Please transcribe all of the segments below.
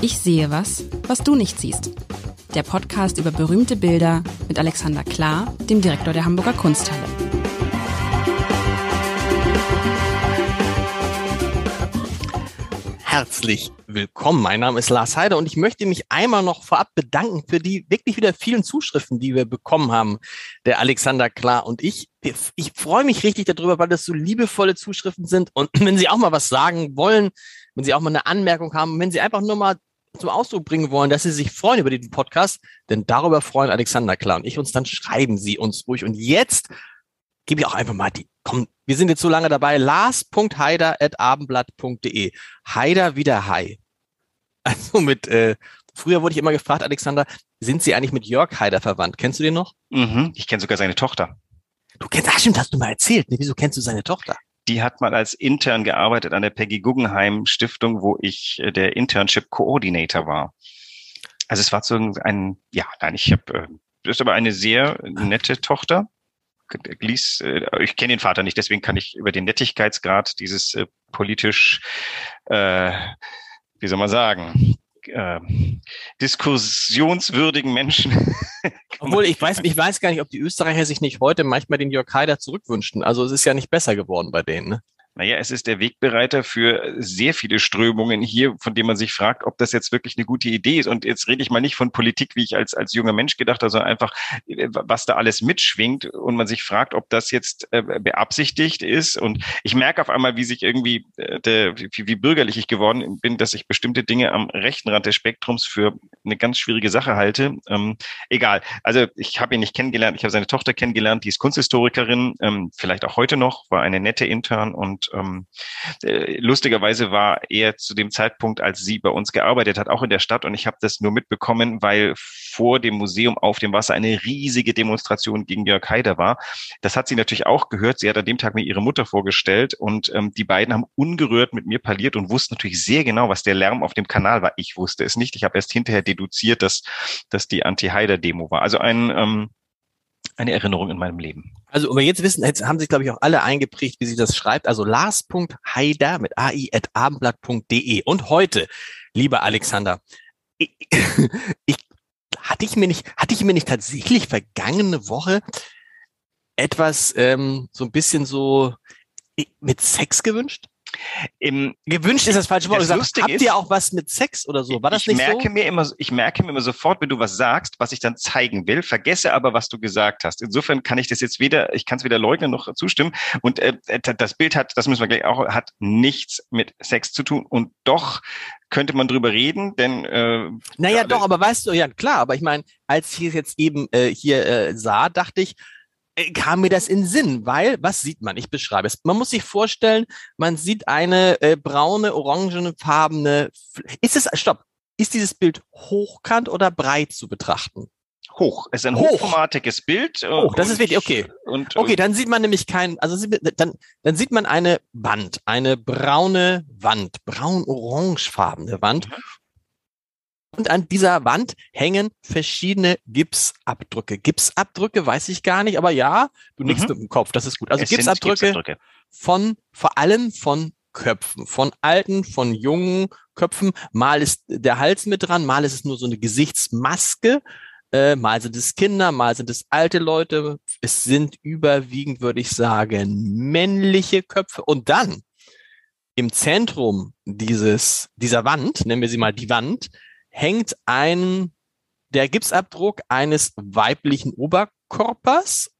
Ich sehe was, was du nicht siehst. Der Podcast über berühmte Bilder mit Alexander Klar, dem Direktor der Hamburger Kunsthalle. Herzlich willkommen. Mein Name ist Lars Heider und ich möchte mich einmal noch vorab bedanken für die wirklich wieder vielen Zuschriften, die wir bekommen haben, der Alexander Klar und ich. Ich freue mich richtig darüber, weil das so liebevolle Zuschriften sind und wenn Sie auch mal was sagen wollen, wenn Sie auch mal eine Anmerkung haben, wenn Sie einfach nur mal zum Ausdruck bringen wollen, dass Sie sich freuen über diesen Podcast, denn darüber freuen Alexander Klar und ich uns, dann schreiben Sie uns ruhig. Und jetzt gebe ich auch einfach mal die, komm, wir sind jetzt so lange dabei, lars.heider.abendblatt.de. Heider wieder Hai. Also mit, äh, früher wurde ich immer gefragt, Alexander, sind Sie eigentlich mit Jörg Heider verwandt? Kennst du den noch? Mhm, ich kenne sogar seine Tochter. Du kennst, ach stimmt, hast du mal erzählt. Ne? Wieso kennst du seine Tochter? Die hat mal als Intern gearbeitet an der Peggy Guggenheim Stiftung, wo ich äh, der Internship Coordinator war. Also es war so ein, ja, nein, ich habe, äh, das ist aber eine sehr nette Tochter. Äh, ich kenne den Vater nicht, deswegen kann ich über den Nettigkeitsgrad dieses äh, politisch, äh, wie soll man sagen, äh, diskussionswürdigen Menschen. Obwohl, ich weiß, ich weiß gar nicht, ob die Österreicher sich nicht heute manchmal den Jörg Haider zurückwünschen. Also es ist ja nicht besser geworden bei denen. Ne? Naja, es ist der Wegbereiter für sehr viele Strömungen hier, von denen man sich fragt, ob das jetzt wirklich eine gute Idee ist. Und jetzt rede ich mal nicht von Politik, wie ich als, als junger Mensch gedacht habe, sondern einfach, äh, was da alles mitschwingt und man sich fragt, ob das jetzt äh, beabsichtigt ist. Und ich merke auf einmal, wie sich irgendwie, äh, der, wie, wie bürgerlich ich geworden bin, dass ich bestimmte Dinge am rechten Rand des Spektrums für eine ganz schwierige Sache halte. Ähm, egal. Also ich habe ihn nicht kennengelernt, ich habe seine Tochter kennengelernt, die ist Kunsthistorikerin, ähm, vielleicht auch heute noch, war eine nette Intern und ähm, äh, lustigerweise war er zu dem Zeitpunkt, als sie bei uns gearbeitet hat, auch in der Stadt und ich habe das nur mitbekommen, weil vor dem Museum auf dem Wasser eine riesige Demonstration gegen Jörg Haider war. Das hat sie natürlich auch gehört. Sie hat an dem Tag mir ihre Mutter vorgestellt und ähm, die beiden haben ungerührt mit mir parliert und wussten natürlich sehr genau, was der Lärm auf dem Kanal war. Ich wusste es nicht. Ich habe erst hinterher deduziert, dass, dass die Anti-Haider-Demo war. Also ein ähm, eine Erinnerung in meinem Leben. Also, um jetzt wissen, jetzt haben sich, glaube ich, auch alle eingeprägt, wie sie das schreibt. Also lars.heider mit ai.abendblatt.de. Und heute, lieber Alexander, ich, ich, hatte ich mir nicht, hatte ich mir nicht tatsächlich vergangene Woche etwas ähm, so ein bisschen so mit Sex gewünscht? Im, gewünscht ist das falsche Wort. Das gesagt, habt ist, ihr auch was mit Sex oder so? War das ich nicht merke so? Mir immer, ich merke mir immer sofort, wenn du was sagst, was ich dann zeigen will, vergesse aber, was du gesagt hast. Insofern kann ich das jetzt weder, ich kann es weder leugnen noch zustimmen. Und äh, das Bild hat, das müssen wir gleich auch, hat nichts mit Sex zu tun. Und doch könnte man drüber reden, denn äh, naja, doch, aber weißt du, ja klar, aber ich meine, als ich es jetzt eben äh, hier äh, sah, dachte ich, äh, kam mir das in Sinn, weil, was sieht man? Ich beschreibe es. Man muss sich vorstellen, man sieht eine äh, braune, orangefarbene, ist es, stopp, ist dieses Bild hochkant oder breit zu betrachten? Hoch. Es ist ein Hoch. hochformatiges Bild. Äh, Hoch, das ist wichtig, okay. Und, okay, dann sieht man nämlich kein, also dann, dann sieht man eine Wand, eine braune Wand, braun-orangefarbene Wand. Mhm. Und an dieser Wand hängen verschiedene Gipsabdrücke. Gipsabdrücke weiß ich gar nicht, aber ja, du nickst mhm. mit dem Kopf, das ist gut. Also Gipsabdrücke, Gipsabdrücke von, vor allem von Köpfen, von alten, von jungen Köpfen. Mal ist der Hals mit dran, mal ist es nur so eine Gesichtsmaske, äh, mal sind es Kinder, mal sind es alte Leute. Es sind überwiegend, würde ich sagen, männliche Köpfe. Und dann im Zentrum dieses, dieser Wand, nennen wir sie mal die Wand, hängt ein, der Gipsabdruck eines weiblichen Oberkörpers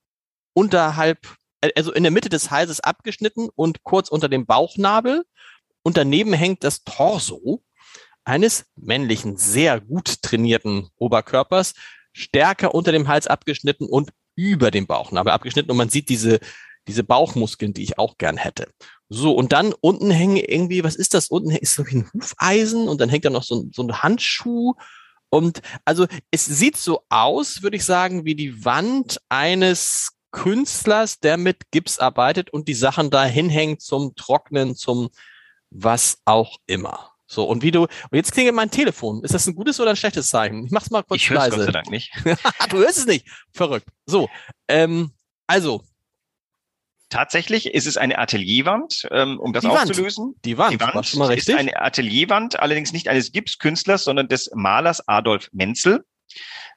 unterhalb, also in der Mitte des Halses abgeschnitten und kurz unter dem Bauchnabel. Und daneben hängt das Torso eines männlichen, sehr gut trainierten Oberkörpers, stärker unter dem Hals abgeschnitten und über dem Bauchnabel abgeschnitten. Und man sieht diese, diese Bauchmuskeln, die ich auch gern hätte. So, und dann unten hängen irgendwie, was ist das? Unten ist so ein Hufeisen und dann hängt da noch so ein, so ein Handschuh. Und also es sieht so aus, würde ich sagen, wie die Wand eines Künstlers, der mit Gips arbeitet und die Sachen da hinhängt zum Trocknen, zum was auch immer. So, und wie du, und jetzt klingelt mein Telefon. Ist das ein gutes oder ein schlechtes Zeichen? Ich mach's mal kurz ich leise. Gott sei Dank nicht. du hörst es nicht. Verrückt. So, ähm, also, Tatsächlich ist es eine Atelierwand, ähm, um das die aufzulösen. Wand. Die Wand, die Wand schon mal richtig. ist eine Atelierwand, allerdings nicht eines Gipskünstlers, sondern des Malers Adolf Menzel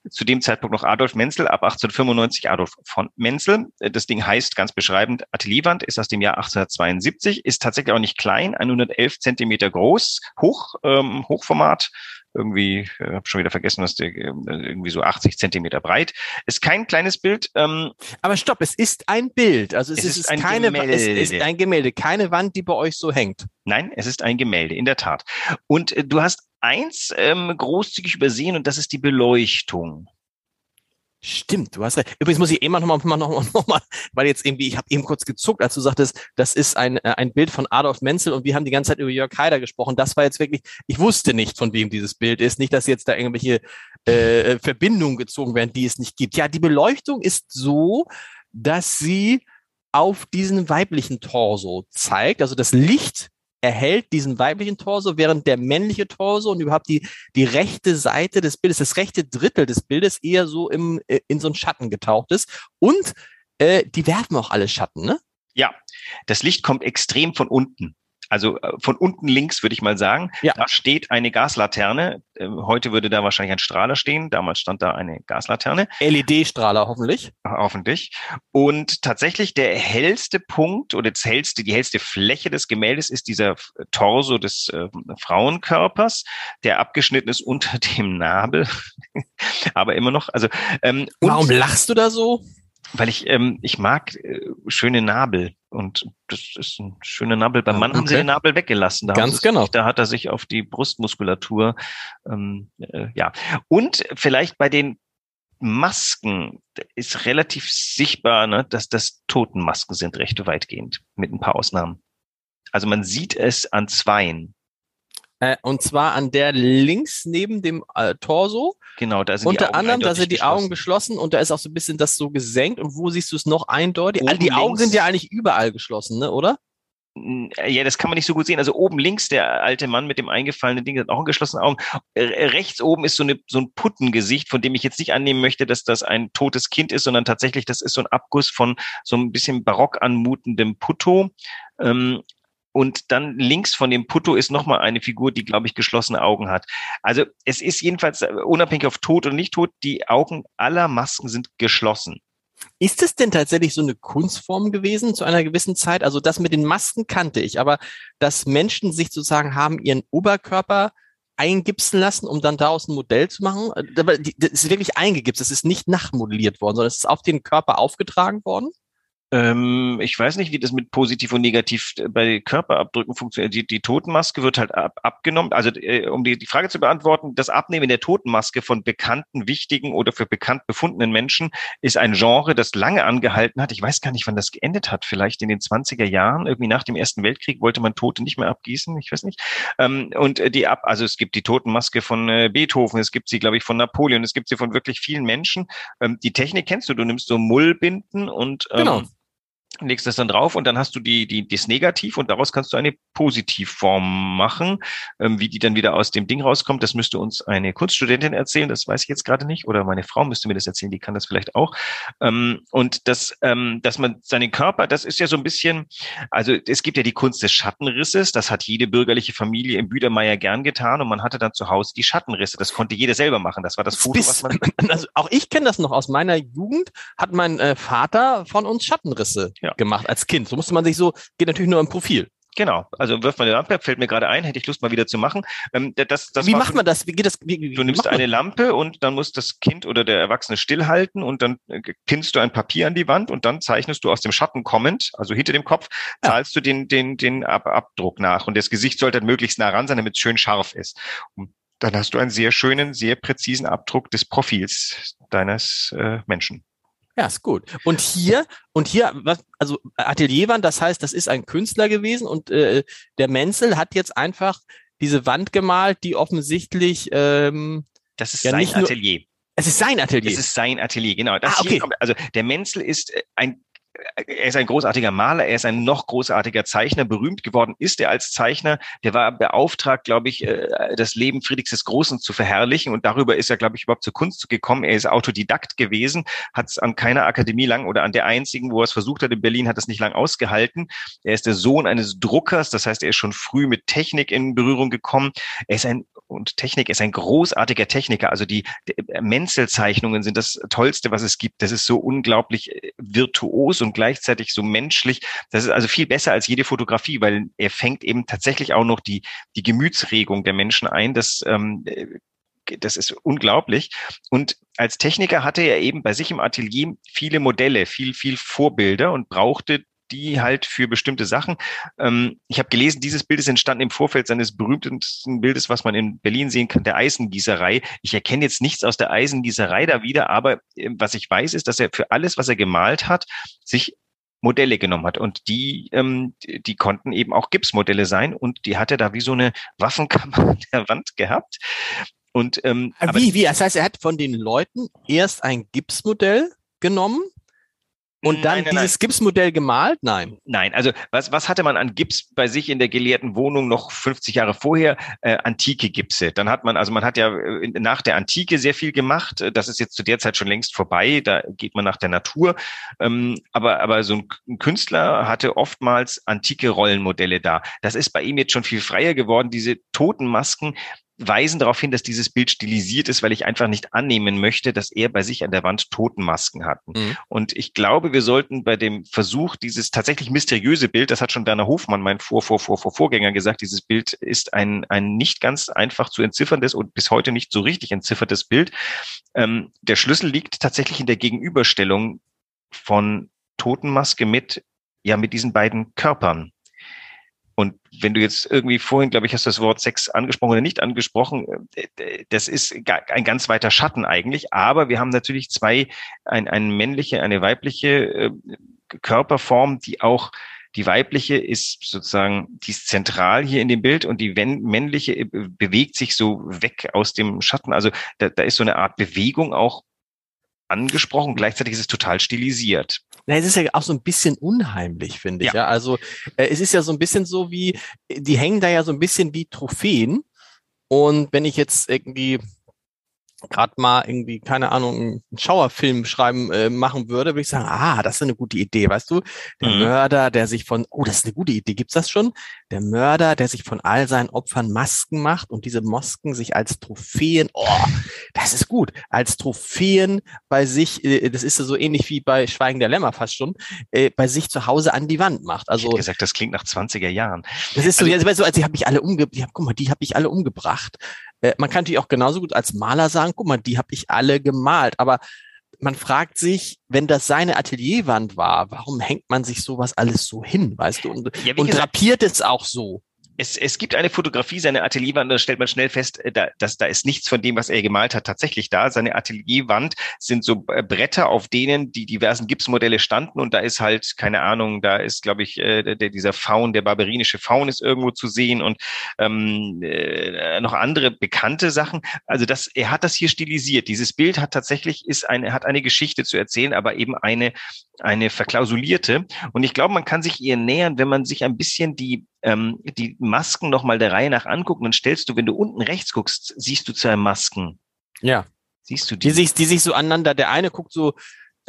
zu dem Zeitpunkt noch Adolf Menzel, ab 1895 Adolf von Menzel. Das Ding heißt ganz beschreibend Atelierwand, ist aus dem Jahr 1872, ist tatsächlich auch nicht klein, 111 Zentimeter groß, hoch, ähm, Hochformat, irgendwie, äh, habe schon wieder vergessen, was der äh, irgendwie so 80 Zentimeter breit. Ist kein kleines Bild. Ähm, Aber stopp, es ist ein Bild. Also es, es ist, ist, ein keine, Gemälde. es ist ein Gemälde, keine Wand, die bei euch so hängt. Nein, es ist ein Gemälde, in der Tat. Und äh, du hast eins ähm, großzügig übersehen und das ist die Beleuchtung. Stimmt, du hast recht. Übrigens muss ich immer noch mal, noch mal, noch mal weil jetzt irgendwie, ich habe eben kurz gezuckt, als du sagtest, das ist ein, äh, ein Bild von Adolf Menzel und wir haben die ganze Zeit über Jörg Haider gesprochen. Das war jetzt wirklich, ich wusste nicht, von wem dieses Bild ist. Nicht, dass jetzt da irgendwelche äh, Verbindungen gezogen werden, die es nicht gibt. Ja, die Beleuchtung ist so, dass sie auf diesen weiblichen Torso zeigt. Also das Licht erhält diesen weiblichen Torso, während der männliche Torso und überhaupt die, die rechte Seite des Bildes, das rechte Drittel des Bildes eher so im, äh, in so einen Schatten getaucht ist. Und äh, die werfen auch alle Schatten, ne? Ja, das Licht kommt extrem von unten. Also äh, von unten links würde ich mal sagen, ja. da steht eine Gaslaterne. Ähm, heute würde da wahrscheinlich ein Strahler stehen. Damals stand da eine Gaslaterne. LED-Strahler hoffentlich. Hoffentlich. Und tatsächlich der hellste Punkt oder das hellste, die hellste Fläche des Gemäldes ist dieser Torso des äh, Frauenkörpers, der abgeschnitten ist unter dem Nabel. Aber immer noch. Also ähm, warum lachst du da so? Weil ich ähm, ich mag äh, schöne Nabel. Und das ist ein schöner Nabel. Beim Mann okay. haben sie den Nabel weggelassen. Da Ganz genau. da hat er sich auf die Brustmuskulatur, ähm, äh, ja. Und vielleicht bei den Masken ist relativ sichtbar, ne, dass das Totenmasken sind, recht weitgehend, mit ein paar Ausnahmen. Also man sieht es an zweien. Äh, und zwar an der links neben dem äh, Torso. Genau, da sind Unter die Augen anderem, da sind die geschlossen. Augen geschlossen und da ist auch so ein bisschen das so gesenkt. Und wo siehst du es noch eindeutig? Oben die Augen sind ja eigentlich überall geschlossen, ne, oder? Ja, das kann man nicht so gut sehen. Also oben links der alte Mann mit dem eingefallenen Ding hat auch geschlossene Augen. Rechts oben ist so, eine, so ein Puttengesicht, von dem ich jetzt nicht annehmen möchte, dass das ein totes Kind ist, sondern tatsächlich, das ist so ein Abguss von so ein bisschen barock anmutendem Putto. Ähm, und dann links von dem Putto ist nochmal eine Figur, die, glaube ich, geschlossene Augen hat. Also es ist jedenfalls äh, unabhängig auf tot oder nicht tot, die Augen aller Masken sind geschlossen. Ist es denn tatsächlich so eine Kunstform gewesen zu einer gewissen Zeit? Also das mit den Masken kannte ich, aber dass Menschen sich sozusagen haben ihren Oberkörper eingipsen lassen, um dann daraus ein Modell zu machen. Äh, das ist wirklich eingegipst. Es ist nicht nachmodelliert worden, sondern es ist auf den Körper aufgetragen worden. Ähm, ich weiß nicht, wie das mit positiv und negativ äh, bei Körperabdrücken funktioniert. Die, die Totenmaske wird halt ab, abgenommen. Also äh, um die, die Frage zu beantworten, das Abnehmen der Totenmaske von bekannten, wichtigen oder für bekannt befundenen Menschen ist ein Genre, das lange angehalten hat. Ich weiß gar nicht, wann das geendet hat. Vielleicht in den 20er Jahren, irgendwie nach dem Ersten Weltkrieg wollte man Tote nicht mehr abgießen. Ich weiß nicht. Ähm, und äh, die ab, also es gibt die Totenmaske von äh, Beethoven, es gibt sie, glaube ich, von Napoleon, es gibt sie von wirklich vielen Menschen. Ähm, die Technik kennst du. Du nimmst so Mullbinden und ähm, genau legst das dann drauf und dann hast du die, die, das Negativ und daraus kannst du eine Positivform machen. Ähm, wie die dann wieder aus dem Ding rauskommt, das müsste uns eine Kunststudentin erzählen, das weiß ich jetzt gerade nicht, oder meine Frau müsste mir das erzählen, die kann das vielleicht auch. Ähm, und das, ähm, dass man seinen Körper, das ist ja so ein bisschen, also es gibt ja die Kunst des Schattenrisses, das hat jede bürgerliche Familie im Büdermeier gern getan und man hatte dann zu Hause die Schattenrisse, das konnte jeder selber machen, das war das Foto, was man... Also auch ich kenne das noch aus meiner Jugend, hat mein äh, Vater von uns Schattenrisse ja. gemacht als Kind. So musste man sich so, geht natürlich nur im Profil. Genau, also wirft man eine Lampe, fällt mir gerade ein, hätte ich Lust mal wieder zu machen. Ähm, das, das wie macht man das? Wie geht das? Wie, wie, du nimmst eine Lampe und dann muss das Kind oder der Erwachsene stillhalten und dann äh, pinnst du ein Papier an die Wand und dann zeichnest du aus dem Schatten kommend, also hinter dem Kopf, zahlst ja. du den, den, den Ab Abdruck nach und das Gesicht sollte möglichst nah ran sein, damit es schön scharf ist. Und dann hast du einen sehr schönen, sehr präzisen Abdruck des Profils deines äh, Menschen. Ja, ist gut. Und hier, und hier, was, also Atelierwand, das heißt, das ist ein Künstler gewesen und äh, der Menzel hat jetzt einfach diese Wand gemalt, die offensichtlich ähm, das ist ja sein Atelier. es ist sein Atelier. Es ist sein Atelier, genau. Das ah, okay. Kommt, also der Menzel ist äh, ein er ist ein großartiger Maler, er ist ein noch großartiger Zeichner. Berühmt geworden ist er als Zeichner. Der war beauftragt, glaube ich, äh, das Leben Friedrichs des Großen zu verherrlichen. Und darüber ist er, glaube ich, überhaupt zur Kunst gekommen. Er ist Autodidakt gewesen, hat es an keiner Akademie lang oder an der einzigen, wo er es versucht hat in Berlin, hat es nicht lang ausgehalten. Er ist der Sohn eines Druckers, das heißt, er ist schon früh mit Technik in Berührung gekommen. Er ist ein und Technik ist ein großartiger Techniker. Also die, die Menzelzeichnungen sind das Tollste, was es gibt. Das ist so unglaublich äh, virtuos und gleichzeitig so menschlich. Das ist also viel besser als jede Fotografie, weil er fängt eben tatsächlich auch noch die, die Gemütsregung der Menschen ein. Das, ähm, das ist unglaublich. Und als Techniker hatte er eben bei sich im Atelier viele Modelle, viel, viel Vorbilder und brauchte die halt für bestimmte Sachen. Ähm, ich habe gelesen, dieses Bild ist entstanden im Vorfeld seines berühmtesten Bildes, was man in Berlin sehen kann, der Eisengießerei. Ich erkenne jetzt nichts aus der Eisengießerei da wieder, aber äh, was ich weiß, ist, dass er für alles, was er gemalt hat, sich Modelle genommen hat. Und die, ähm, die konnten eben auch Gipsmodelle sein. Und die hat er da wie so eine Waffenkammer an der Wand gehabt. Und ähm, wie, wie? Das heißt, er hat von den Leuten erst ein Gipsmodell genommen und dann nein, nein, dieses nein. Gipsmodell gemalt? Nein. Nein, also was, was hatte man an Gips bei sich in der gelehrten Wohnung noch 50 Jahre vorher? Äh, antike Gipse. Dann hat man, also man hat ja äh, nach der Antike sehr viel gemacht. Das ist jetzt zu der Zeit schon längst vorbei. Da geht man nach der Natur. Ähm, aber, aber so ein Künstler hatte oftmals antike Rollenmodelle da. Das ist bei ihm jetzt schon viel freier geworden. Diese Totenmasken, weisen darauf hin, dass dieses Bild stilisiert ist, weil ich einfach nicht annehmen möchte, dass er bei sich an der Wand Totenmasken hatten. Mhm. Und ich glaube, wir sollten bei dem Versuch, dieses tatsächlich mysteriöse Bild, das hat schon Werner Hofmann, mein Vor, Vor, Vor, Vor Vorgänger gesagt, dieses Bild ist ein, ein nicht ganz einfach zu entzifferndes und bis heute nicht so richtig entziffertes Bild. Ähm, der Schlüssel liegt tatsächlich in der Gegenüberstellung von Totenmaske mit, ja, mit diesen beiden Körpern. Und wenn du jetzt irgendwie vorhin, glaube ich, hast du das Wort Sex angesprochen oder nicht angesprochen, äh, das ist ein ganz weiter Schatten eigentlich. Aber wir haben natürlich zwei, ein, eine männliche, eine weibliche äh, Körperform, die auch die weibliche ist sozusagen, die ist zentral hier in dem Bild und die männliche äh, bewegt sich so weg aus dem Schatten. Also da, da ist so eine Art Bewegung auch angesprochen. Gleichzeitig ist es total stilisiert. Na, es ist ja auch so ein bisschen unheimlich, finde ich. Ja. ja. Also äh, es ist ja so ein bisschen so wie, die hängen da ja so ein bisschen wie Trophäen. Und wenn ich jetzt irgendwie gerade mal irgendwie, keine Ahnung, einen Schauerfilm schreiben äh, machen würde, würde ich sagen, ah, das ist eine gute Idee, weißt du? Der mhm. Mörder, der sich von, oh, das ist eine gute Idee, gibt's das schon? Der Mörder, der sich von all seinen Opfern Masken macht und diese Masken sich als Trophäen, oh, das ist gut, als Trophäen bei sich, äh, das ist so ähnlich wie bei Schweigen der Lämmer fast schon, äh, bei sich zu Hause an die Wand macht. Also ich gesagt, das klingt nach 20er Jahren. Das ist so, also, ja, so als die habe ich alle umgebracht, guck mal, die habe ich alle umgebracht. Äh, man kann natürlich auch genauso gut als Maler sagen, guck mal, die habe ich alle gemalt. Aber man fragt sich, wenn das seine Atelierwand war, warum hängt man sich sowas alles so hin, weißt du? Und, ja, und drapiert es auch so es, es gibt eine Fotografie seiner Atelierwand, da stellt man schnell fest, äh, da, dass da ist nichts von dem, was er gemalt hat, tatsächlich da. Seine Atelierwand sind so äh, Bretter, auf denen die diversen Gipsmodelle standen und da ist halt, keine Ahnung, da ist, glaube ich, äh, der, dieser Faun, der barbarinische Faun ist irgendwo zu sehen und ähm, äh, noch andere bekannte Sachen. Also das, er hat das hier stilisiert. Dieses Bild hat tatsächlich, ist eine, hat eine Geschichte zu erzählen, aber eben eine, eine verklausulierte. Und ich glaube, man kann sich ihr nähern, wenn man sich ein bisschen die ähm, die Masken nochmal der Reihe nach angucken, dann stellst du, wenn du unten rechts guckst, siehst du zwei Masken. Ja. Siehst du die? Die sich, die sich so aneinander, der eine guckt so,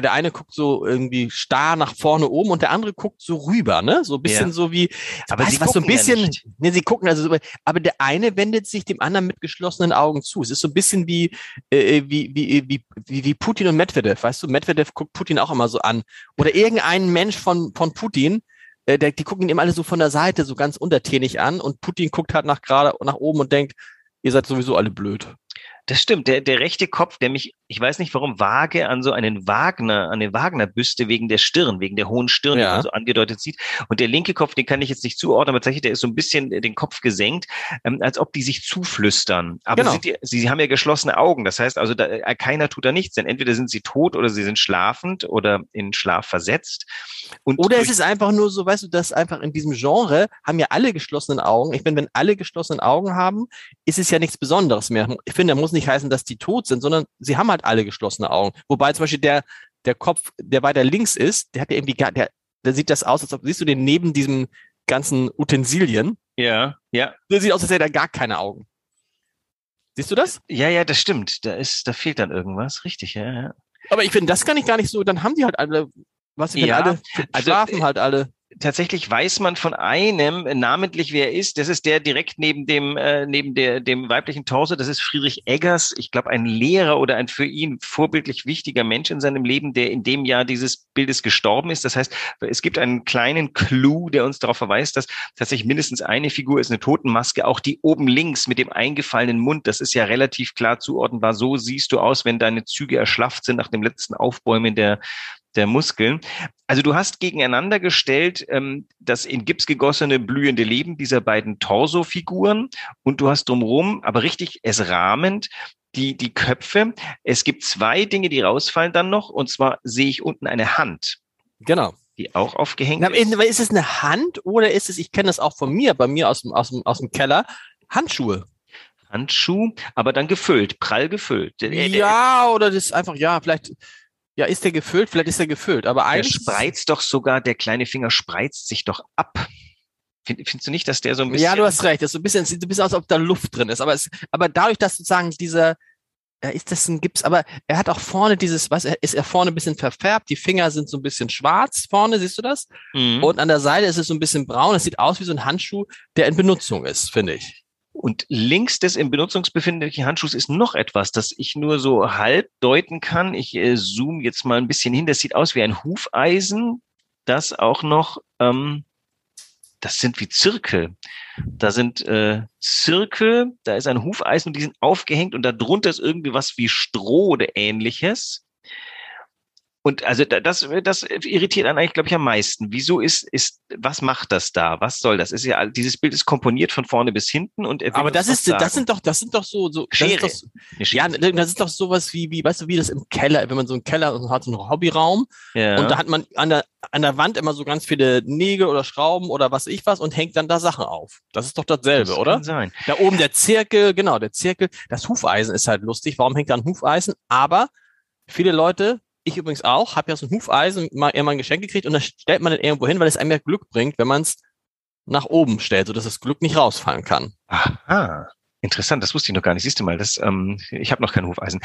der eine guckt so irgendwie starr nach vorne oben und der andere guckt so rüber, ne? So ein bisschen ja. so wie, aber sie was so ein bisschen, ja ne, sie gucken also, so, aber der eine wendet sich dem anderen mit geschlossenen Augen zu. Es ist so ein bisschen wie, äh, wie, wie, wie, wie, wie Putin und Medvedev, weißt du? Medvedev guckt Putin auch immer so an. Oder irgendein Mensch von, von Putin, äh, der, die gucken ihn immer alle so von der Seite so ganz untertänig an und Putin guckt halt nach gerade nach oben und denkt, ihr seid sowieso alle blöd. Das stimmt. Der, der rechte Kopf, der mich, ich weiß nicht warum, vage an so einen Wagner, an eine Wagner-Büste wegen der Stirn, wegen der hohen Stirn, ja. die man so angedeutet sieht. Und der linke Kopf, den kann ich jetzt nicht zuordnen, aber tatsächlich, der ist so ein bisschen den Kopf gesenkt, ähm, als ob die sich zuflüstern. Aber genau. sie, sie haben ja geschlossene Augen. Das heißt also, da, äh, keiner tut da nichts, denn entweder sind sie tot oder sie sind schlafend oder in Schlaf versetzt. Und oder es ist einfach nur so, weißt du, dass einfach in diesem Genre haben ja alle geschlossenen Augen. Ich finde, wenn alle geschlossenen Augen haben, ist es ja nichts Besonderes mehr. Ich finde, da muss nicht heißen, dass die tot sind, sondern sie haben halt alle geschlossene Augen. Wobei zum Beispiel der, der Kopf, der weiter links ist, der hat ja irgendwie gar, der, der sieht das aus, als ob, siehst du den neben diesem ganzen Utensilien? Ja, ja. Der sieht aus, als hätte er gar keine Augen. Siehst du das? Ja, ja, das stimmt. Da ist, da fehlt dann irgendwas. Richtig, ja, ja. Aber ich finde, das kann ich gar nicht so, dann haben die halt alle, was sie ja, alle, also, schlafen halt alle tatsächlich weiß man von einem namentlich, wer er ist. Das ist der direkt neben dem äh, neben der dem weiblichen Torso. Das ist Friedrich Eggers. Ich glaube, ein Lehrer oder ein für ihn vorbildlich wichtiger Mensch in seinem Leben, der in dem Jahr dieses Bildes gestorben ist. Das heißt, es gibt einen kleinen Clou, der uns darauf verweist, dass tatsächlich mindestens eine Figur ist eine Totenmaske. Auch die oben links mit dem eingefallenen Mund. Das ist ja relativ klar zuordnenbar. So siehst du aus, wenn deine Züge erschlafft sind nach dem letzten Aufbäumen der der Muskeln. Also du hast gegeneinander gestellt ähm, das in Gips gegossene blühende Leben dieser beiden Torso-Figuren und du hast drumherum, aber richtig es rahmend, die, die Köpfe. Es gibt zwei Dinge, die rausfallen dann noch und zwar sehe ich unten eine Hand. Genau. Die auch aufgehängt Na, ist. Ist es eine Hand oder ist es, ich kenne das auch von mir, bei mir aus dem, aus dem, aus dem Keller, Handschuhe? Handschuh, aber dann gefüllt, prall gefüllt. Ja, oder das ist einfach, ja, vielleicht, ja, ist der gefüllt? Vielleicht ist er gefüllt, aber eigentlich. Der spreizt doch sogar, der kleine Finger spreizt sich doch ab. Find, findest du nicht, dass der so ein bisschen. Ja, du hast recht. Das ist so ein bisschen, sieht ein bisschen aus, als ob da Luft drin ist. Aber es, aber dadurch, dass sozusagen dieser, ist das ein Gips, aber er hat auch vorne dieses, was, ist er vorne ein bisschen verfärbt, die Finger sind so ein bisschen schwarz vorne, siehst du das? Mhm. Und an der Seite ist es so ein bisschen braun. Es sieht aus wie so ein Handschuh, der in Benutzung ist, finde ich. Und links des im Benutzungsbefindlichen Handschuhs ist noch etwas, das ich nur so halb deuten kann. Ich äh, zoome jetzt mal ein bisschen hin. Das sieht aus wie ein Hufeisen, das auch noch, ähm, das sind wie Zirkel. Da sind äh, Zirkel, da ist ein Hufeisen und die sind aufgehängt und da drunter ist irgendwie was wie Stroh oder ähnliches. Und also das, das irritiert einen eigentlich, glaube ich, am meisten. Wieso ist, ist, was macht das da? Was soll das? Ist ja, dieses Bild ist komponiert von vorne bis hinten und Aber das ist, das sind doch, das sind doch so, so, Schere. Das doch, ja, das ist doch sowas wie, wie, weißt du, wie das im Keller, wenn man so einen Keller hat, so einen Hobbyraum. Ja. Und da hat man an der, an der Wand immer so ganz viele Nägel oder Schrauben oder was ich was und hängt dann da Sachen auf. Das ist doch dasselbe, das oder? Kann sein. Da oben der Zirkel, genau, der Zirkel. Das Hufeisen ist halt lustig. Warum hängt da ein Hufeisen? Aber viele Leute ich übrigens auch, habe ja so ein Hufeisen mal irgendwann ein Geschenk gekriegt und das stellt man dann irgendwo hin, weil es einem ja Glück bringt, wenn man es nach oben stellt, sodass das Glück nicht rausfallen kann. Aha. Interessant, das wusste ich noch gar nicht. Siehst du mal, das, ähm, ich habe noch kein Hufeisen.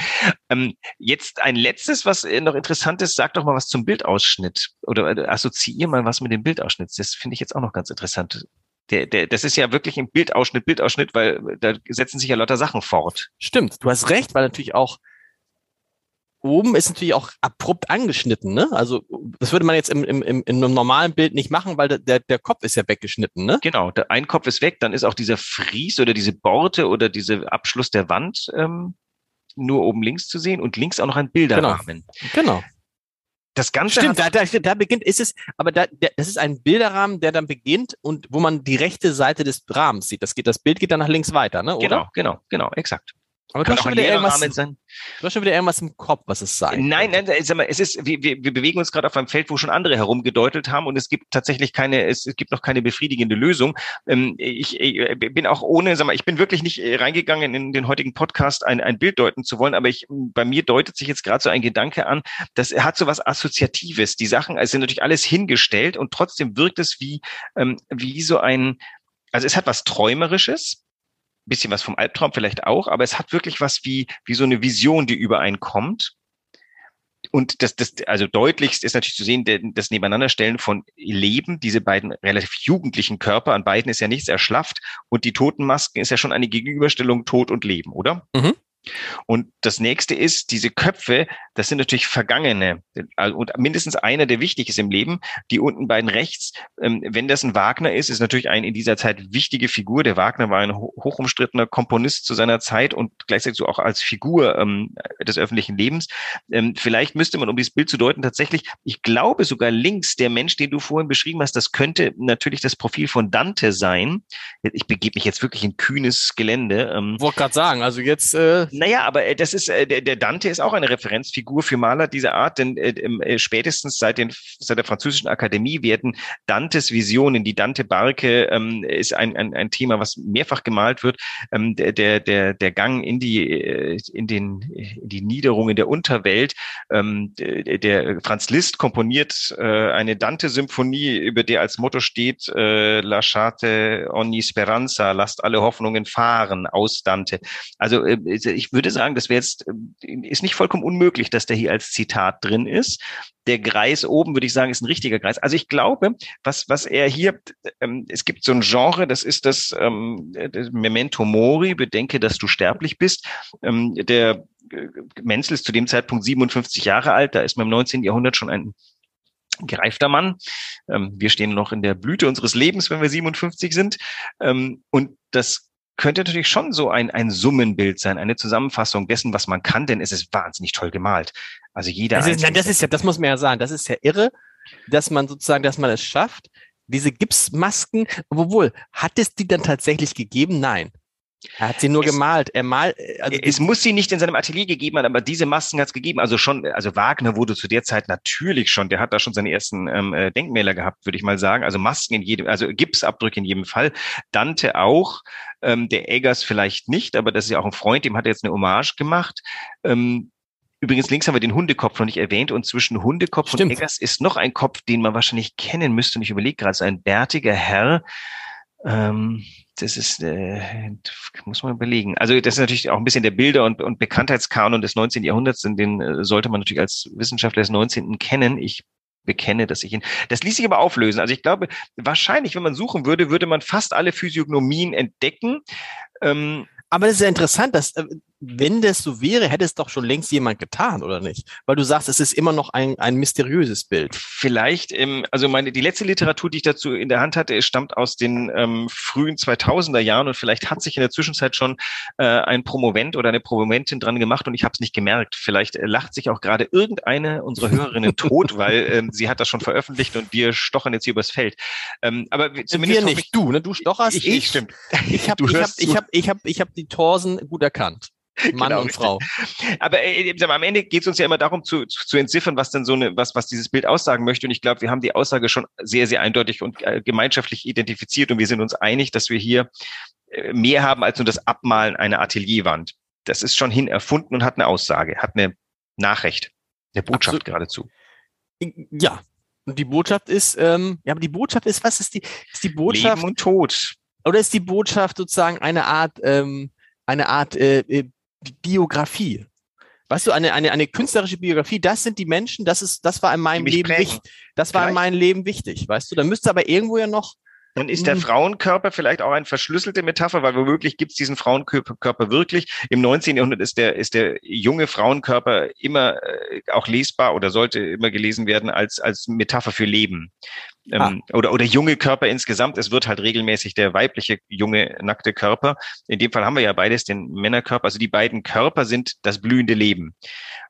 Ähm, jetzt ein letztes, was äh, noch interessant ist, sag doch mal was zum Bildausschnitt oder äh, assoziier mal was mit dem Bildausschnitt. Das finde ich jetzt auch noch ganz interessant. Der, der, das ist ja wirklich ein Bildausschnitt, Bildausschnitt, weil da setzen sich ja lauter Sachen fort. Stimmt, du hast recht, weil natürlich auch oben ist natürlich auch abrupt angeschnitten, ne? Also das würde man jetzt im, im, im, in einem normalen Bild nicht machen, weil der, der Kopf ist ja weggeschnitten, ne? Genau, der ein Kopf ist weg, dann ist auch dieser Fries oder diese Borte oder dieser Abschluss der Wand ähm, nur oben links zu sehen und links auch noch ein Bilderrahmen. Genau. genau. Das Ganze Stimmt, da, da, da beginnt, ist es, aber da, der, das ist ein Bilderrahmen, der dann beginnt und wo man die rechte Seite des Rahmens sieht. Das geht, das Bild geht dann nach links weiter, ne? Oder? Genau, genau, genau, exakt. Aber du hast, schon wieder irgendwas, sein. du hast schon wieder irgendwas im Kopf, was es sein Nein, nein, sag mal, es ist, wir, wir, bewegen uns gerade auf einem Feld, wo schon andere herumgedeutet haben und es gibt tatsächlich keine, es, es gibt noch keine befriedigende Lösung. Ähm, ich, ich bin auch ohne, sag mal, ich bin wirklich nicht äh, reingegangen in den heutigen Podcast, ein, ein Bild deuten zu wollen, aber ich, bei mir deutet sich jetzt gerade so ein Gedanke an, das hat so was Assoziatives. Die Sachen also sind natürlich alles hingestellt und trotzdem wirkt es wie, ähm, wie so ein, also es hat was Träumerisches, bisschen was vom Albtraum vielleicht auch, aber es hat wirklich was wie, wie so eine Vision, die übereinkommt. Und das, das, also deutlichst ist natürlich zu sehen, das Nebeneinanderstellen von Leben, diese beiden relativ jugendlichen Körper, an beiden ist ja nichts erschlafft und die Totenmasken ist ja schon eine Gegenüberstellung Tod und Leben, oder? Mhm. Und das nächste ist, diese Köpfe, das sind natürlich Vergangene und mindestens einer, der wichtig ist im Leben. Die unten beiden rechts, ähm, wenn das ein Wagner ist, ist natürlich ein in dieser Zeit wichtige Figur. Der Wagner war ein hochumstrittener Komponist zu seiner Zeit und gleichzeitig so auch als Figur ähm, des öffentlichen Lebens. Ähm, vielleicht müsste man, um dieses Bild zu deuten, tatsächlich, ich glaube sogar links, der Mensch, den du vorhin beschrieben hast, das könnte natürlich das Profil von Dante sein. Ich begebe mich jetzt wirklich in kühnes Gelände. Wollte gerade sagen, also jetzt äh Naja, aber äh, das ist, äh, der, Dante ist auch eine Referenzfigur für Maler dieser Art, denn äh, spätestens seit, den, seit der französischen Akademie werden Dantes Visionen, die Dante-Barke ähm, ist ein, ein, ein Thema, was mehrfach gemalt wird. Ähm, der, der, der Gang in die, in den, in die Niederungen der Unterwelt. Ähm, der, Franz Liszt komponiert eine Dante-Symphonie, über der als Motto steht, äh, Lasciate ogni speranza, lasst alle Hoffnungen fahren aus Dante. Also ich würde sagen, das wäre jetzt, äh, ist nicht vollkommen unmöglich, dass der hier als Zitat drin ist. Der Kreis oben, würde ich sagen, ist ein richtiger Kreis. Also ich glaube, was, was er hier, ähm, es gibt so ein Genre, das ist das, ähm, das Memento Mori, bedenke, dass du sterblich bist. Ähm, der äh, Menzel ist zu dem Zeitpunkt 57 Jahre alt, da ist man im 19. Jahrhundert schon ein gereifter Mann. Ähm, wir stehen noch in der Blüte unseres Lebens, wenn wir 57 sind. Ähm, und das könnte natürlich schon so ein, ein Summenbild sein, eine Zusammenfassung dessen, was man kann, denn es ist wahnsinnig toll gemalt. Also jeder. Das ist, nein, das ist ja, das muss man ja sagen, das ist ja irre, dass man sozusagen, dass man es schafft, diese Gipsmasken, obwohl, hat es die dann tatsächlich gegeben? Nein. Er hat sie nur es, gemalt. Er malt. Also es muss sie nicht in seinem Atelier gegeben haben, aber diese Masken hat es gegeben. Also schon, also Wagner wurde zu der Zeit natürlich schon, der hat da schon seine ersten ähm, äh, Denkmäler gehabt, würde ich mal sagen. Also Masken in jedem, also Gipsabdrücke in jedem Fall. Dante auch. Ähm, der Eggers vielleicht nicht, aber das ist ja auch ein Freund, dem hat er jetzt eine Hommage gemacht. Ähm, Übrigens, links haben wir den Hundekopf noch nicht erwähnt und zwischen Hundekopf Stimmt. und Eggers ist noch ein Kopf, den man wahrscheinlich kennen müsste. Und ich überlege gerade, so ein bärtiger Herr. Ähm, das ist, äh, muss man überlegen. Also das ist natürlich auch ein bisschen der Bilder- und, und Bekanntheitskanon des 19. Jahrhunderts, den äh, sollte man natürlich als Wissenschaftler des 19. kennen. Ich bekenne, dass ich ihn. Das ließ sich aber auflösen. Also ich glaube, wahrscheinlich, wenn man suchen würde, würde man fast alle Physiognomien entdecken. Ähm, aber das ist ja interessant, dass äh, wenn das so wäre, hätte es doch schon längst jemand getan, oder nicht? Weil du sagst, es ist immer noch ein, ein mysteriöses Bild. Vielleicht, ähm, also meine, die letzte Literatur, die ich dazu in der Hand hatte, stammt aus den ähm, frühen 2000er Jahren und vielleicht hat sich in der Zwischenzeit schon äh, ein Promovent oder eine Promoventin dran gemacht und ich habe es nicht gemerkt. Vielleicht äh, lacht sich auch gerade irgendeine unserer Hörerinnen tot, weil ähm, sie hat das schon veröffentlicht und wir stochern jetzt hier übers Feld. Ähm, aber zumindest wir nicht, du, ne? Du stocherst. Ich, ich, ich stimmt. Ich habe ich hab, ich hab, ich hab, ich hab die Torsen gut erkannt. Mann genau, und Frau. Aber äh, am Ende geht es uns ja immer darum zu, zu, zu entziffern, was denn so eine, was, was dieses Bild aussagen möchte. Und ich glaube, wir haben die Aussage schon sehr, sehr eindeutig und äh, gemeinschaftlich identifiziert und wir sind uns einig, dass wir hier äh, mehr haben als nur das Abmalen einer Atelierwand. Das ist schon hin erfunden und hat eine Aussage, hat eine Nachricht, eine Botschaft Absolut. geradezu. Ja, und die Botschaft ist, ähm, ja, aber die Botschaft ist, was ist die, ist die Botschaft? Leben und Tod. Oder ist die Botschaft sozusagen eine Art, ähm, eine Art äh, äh Biografie. Weißt du, eine, eine, eine künstlerische Biografie, das sind die Menschen, das ist, das war in meinem Leben wichtig. Das war in meinem Leben wichtig, weißt du? Da müsste aber irgendwo ja noch. Dann ist der hm. Frauenkörper vielleicht auch eine verschlüsselte Metapher, weil womöglich gibt es diesen Frauenkörper wirklich. Im 19. Jahrhundert ist der, ist der junge Frauenkörper immer äh, auch lesbar oder sollte immer gelesen werden als, als Metapher für Leben ähm, ah. oder, oder junge Körper insgesamt. Es wird halt regelmäßig der weibliche, junge, nackte Körper. In dem Fall haben wir ja beides, den Männerkörper. Also die beiden Körper sind das blühende Leben.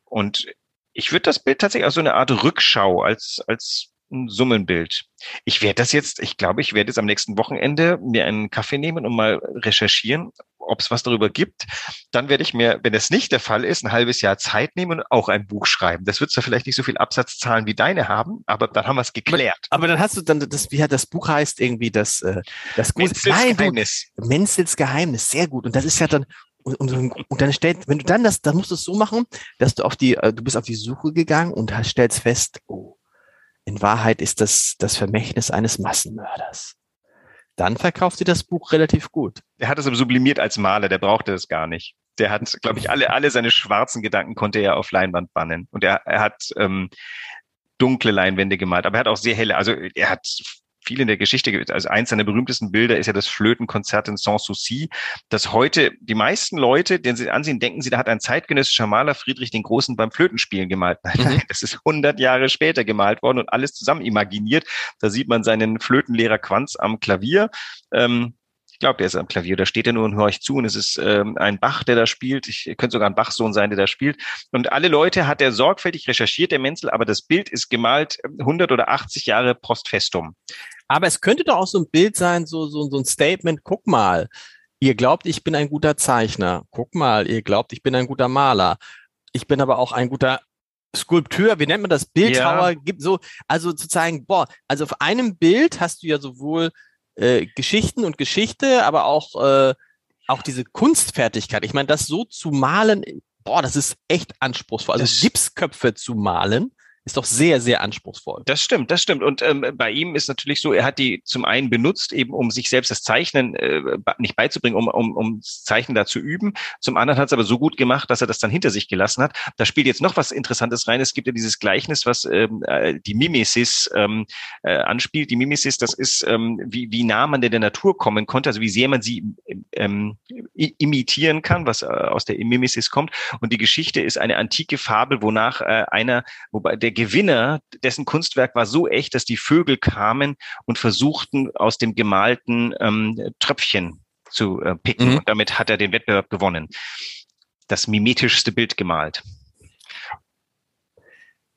Und ich würde das Bild tatsächlich als so eine Art Rückschau, als, als ein Summenbild. Ich werde das jetzt, ich glaube, ich werde jetzt am nächsten Wochenende mir einen Kaffee nehmen und mal recherchieren, ob es was darüber gibt. Dann werde ich mir, wenn es nicht der Fall ist, ein halbes Jahr Zeit nehmen und auch ein Buch schreiben. Das wird zwar vielleicht nicht so viel Absatzzahlen wie deine haben, aber dann haben wir es geklärt. Aber, aber, dann hast du dann das, wie hat das Buch heißt irgendwie das, äh, das Nein, Geheimnis. Du, Menzels Geheimnis, sehr gut. Und das ist ja dann, und, und, und dann stellt, wenn du dann das, dann musst du es so machen, dass du auf die, äh, du bist auf die Suche gegangen und stellst fest, oh, in Wahrheit ist das das Vermächtnis eines Massenmörders. Dann verkauft sie das Buch relativ gut. Er hat es sublimiert als Maler, der brauchte es gar nicht. Der hat, glaube ich, alle, alle seine schwarzen Gedanken konnte er auf Leinwand bannen. Und er, er hat ähm, dunkle Leinwände gemalt, aber er hat auch sehr helle. Also er hat viel in der Geschichte, also eins seiner berühmtesten Bilder ist ja das Flötenkonzert in Sanssouci, das heute die meisten Leute, den sie ansehen, denken sie, da hat ein zeitgenössischer Maler Friedrich den Großen beim Flötenspielen gemalt. Nein, mhm. das ist 100 Jahre später gemalt worden und alles zusammen imaginiert. Da sieht man seinen Flötenlehrer Quanz am Klavier. Ähm, ich glaube, der ist am Klavier, da steht er nur und horcht zu und es ist ähm, ein Bach, der da spielt. Ich könnte sogar ein Bachsohn sein, der da spielt. Und alle Leute hat er sorgfältig recherchiert, der Menzel, aber das Bild ist gemalt 100 oder 80 Jahre post festum. Aber es könnte doch auch so ein Bild sein, so, so, so ein Statement, guck mal, Ihr glaubt, ich bin ein guter Zeichner. Guck mal, ihr glaubt, ich bin ein guter Maler. Ich bin aber auch ein guter Skulpteur, wie nennt man das? Bildhauer, ja. gibt so, also zu zeigen, boah, also auf einem Bild hast du ja sowohl äh, Geschichten und Geschichte, aber auch, äh, auch diese Kunstfertigkeit. Ich meine, das so zu malen, boah, das ist echt anspruchsvoll. Also das Gipsköpfe zu malen, ist doch sehr, sehr anspruchsvoll. Das stimmt, das stimmt. Und ähm, bei ihm ist natürlich so, er hat die zum einen benutzt, eben um sich selbst das Zeichnen äh, nicht beizubringen, um, um, um Zeichnen da zu üben. Zum anderen hat es aber so gut gemacht, dass er das dann hinter sich gelassen hat. Da spielt jetzt noch was Interessantes rein. Es gibt ja dieses Gleichnis, was ähm, äh, die Mimesis ähm, äh, anspielt. Die Mimesis, das ist, ähm, wie, wie nah man der, der Natur kommen konnte, also wie sehr man sie ähm, imitieren kann, was äh, aus der Mimesis kommt. Und die Geschichte ist eine antike Fabel, wonach äh, einer, wobei der Gewinner, dessen Kunstwerk war so echt, dass die Vögel kamen und versuchten, aus dem gemalten ähm, Tröpfchen zu äh, picken. Mhm. Und damit hat er den Wettbewerb gewonnen. Das mimetischste Bild gemalt.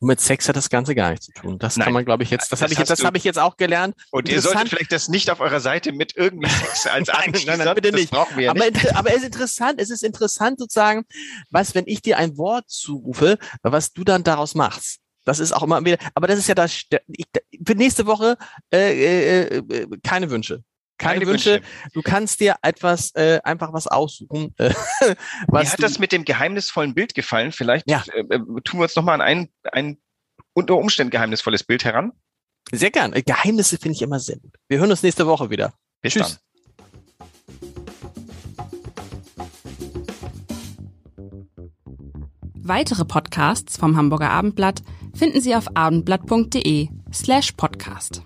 Und mit Sex hat das Ganze gar nichts zu tun. Das Nein. kann man, glaube ich, jetzt, das, das habe ich, jetzt, das habe ich jetzt auch gelernt. Und ihr solltet vielleicht das nicht auf eurer Seite mit irgendwie Sex als nein, nein, nein, bitte nicht. Das brauchen wir ja aber, nicht. aber es ist interessant, es ist interessant sozusagen, was, wenn ich dir ein Wort zurufe, was du dann daraus machst. Das ist auch immer wieder, aber das ist ja das, ich, für nächste Woche äh, äh, äh, keine Wünsche. Keine, Keine Wünsche. Wünsche. Du kannst dir etwas, äh, einfach was aussuchen. Äh, was Mir hat das mit dem geheimnisvollen Bild gefallen. Vielleicht ja. äh, äh tun wir uns nochmal an ein, ein unter Umständen geheimnisvolles Bild heran. Sehr gern. Geheimnisse finde ich immer sehr gut. Wir hören uns nächste Woche wieder. Bis Tschüss. dann. Weitere Podcasts vom Hamburger Abendblatt finden Sie auf abendblatt.de slash podcast.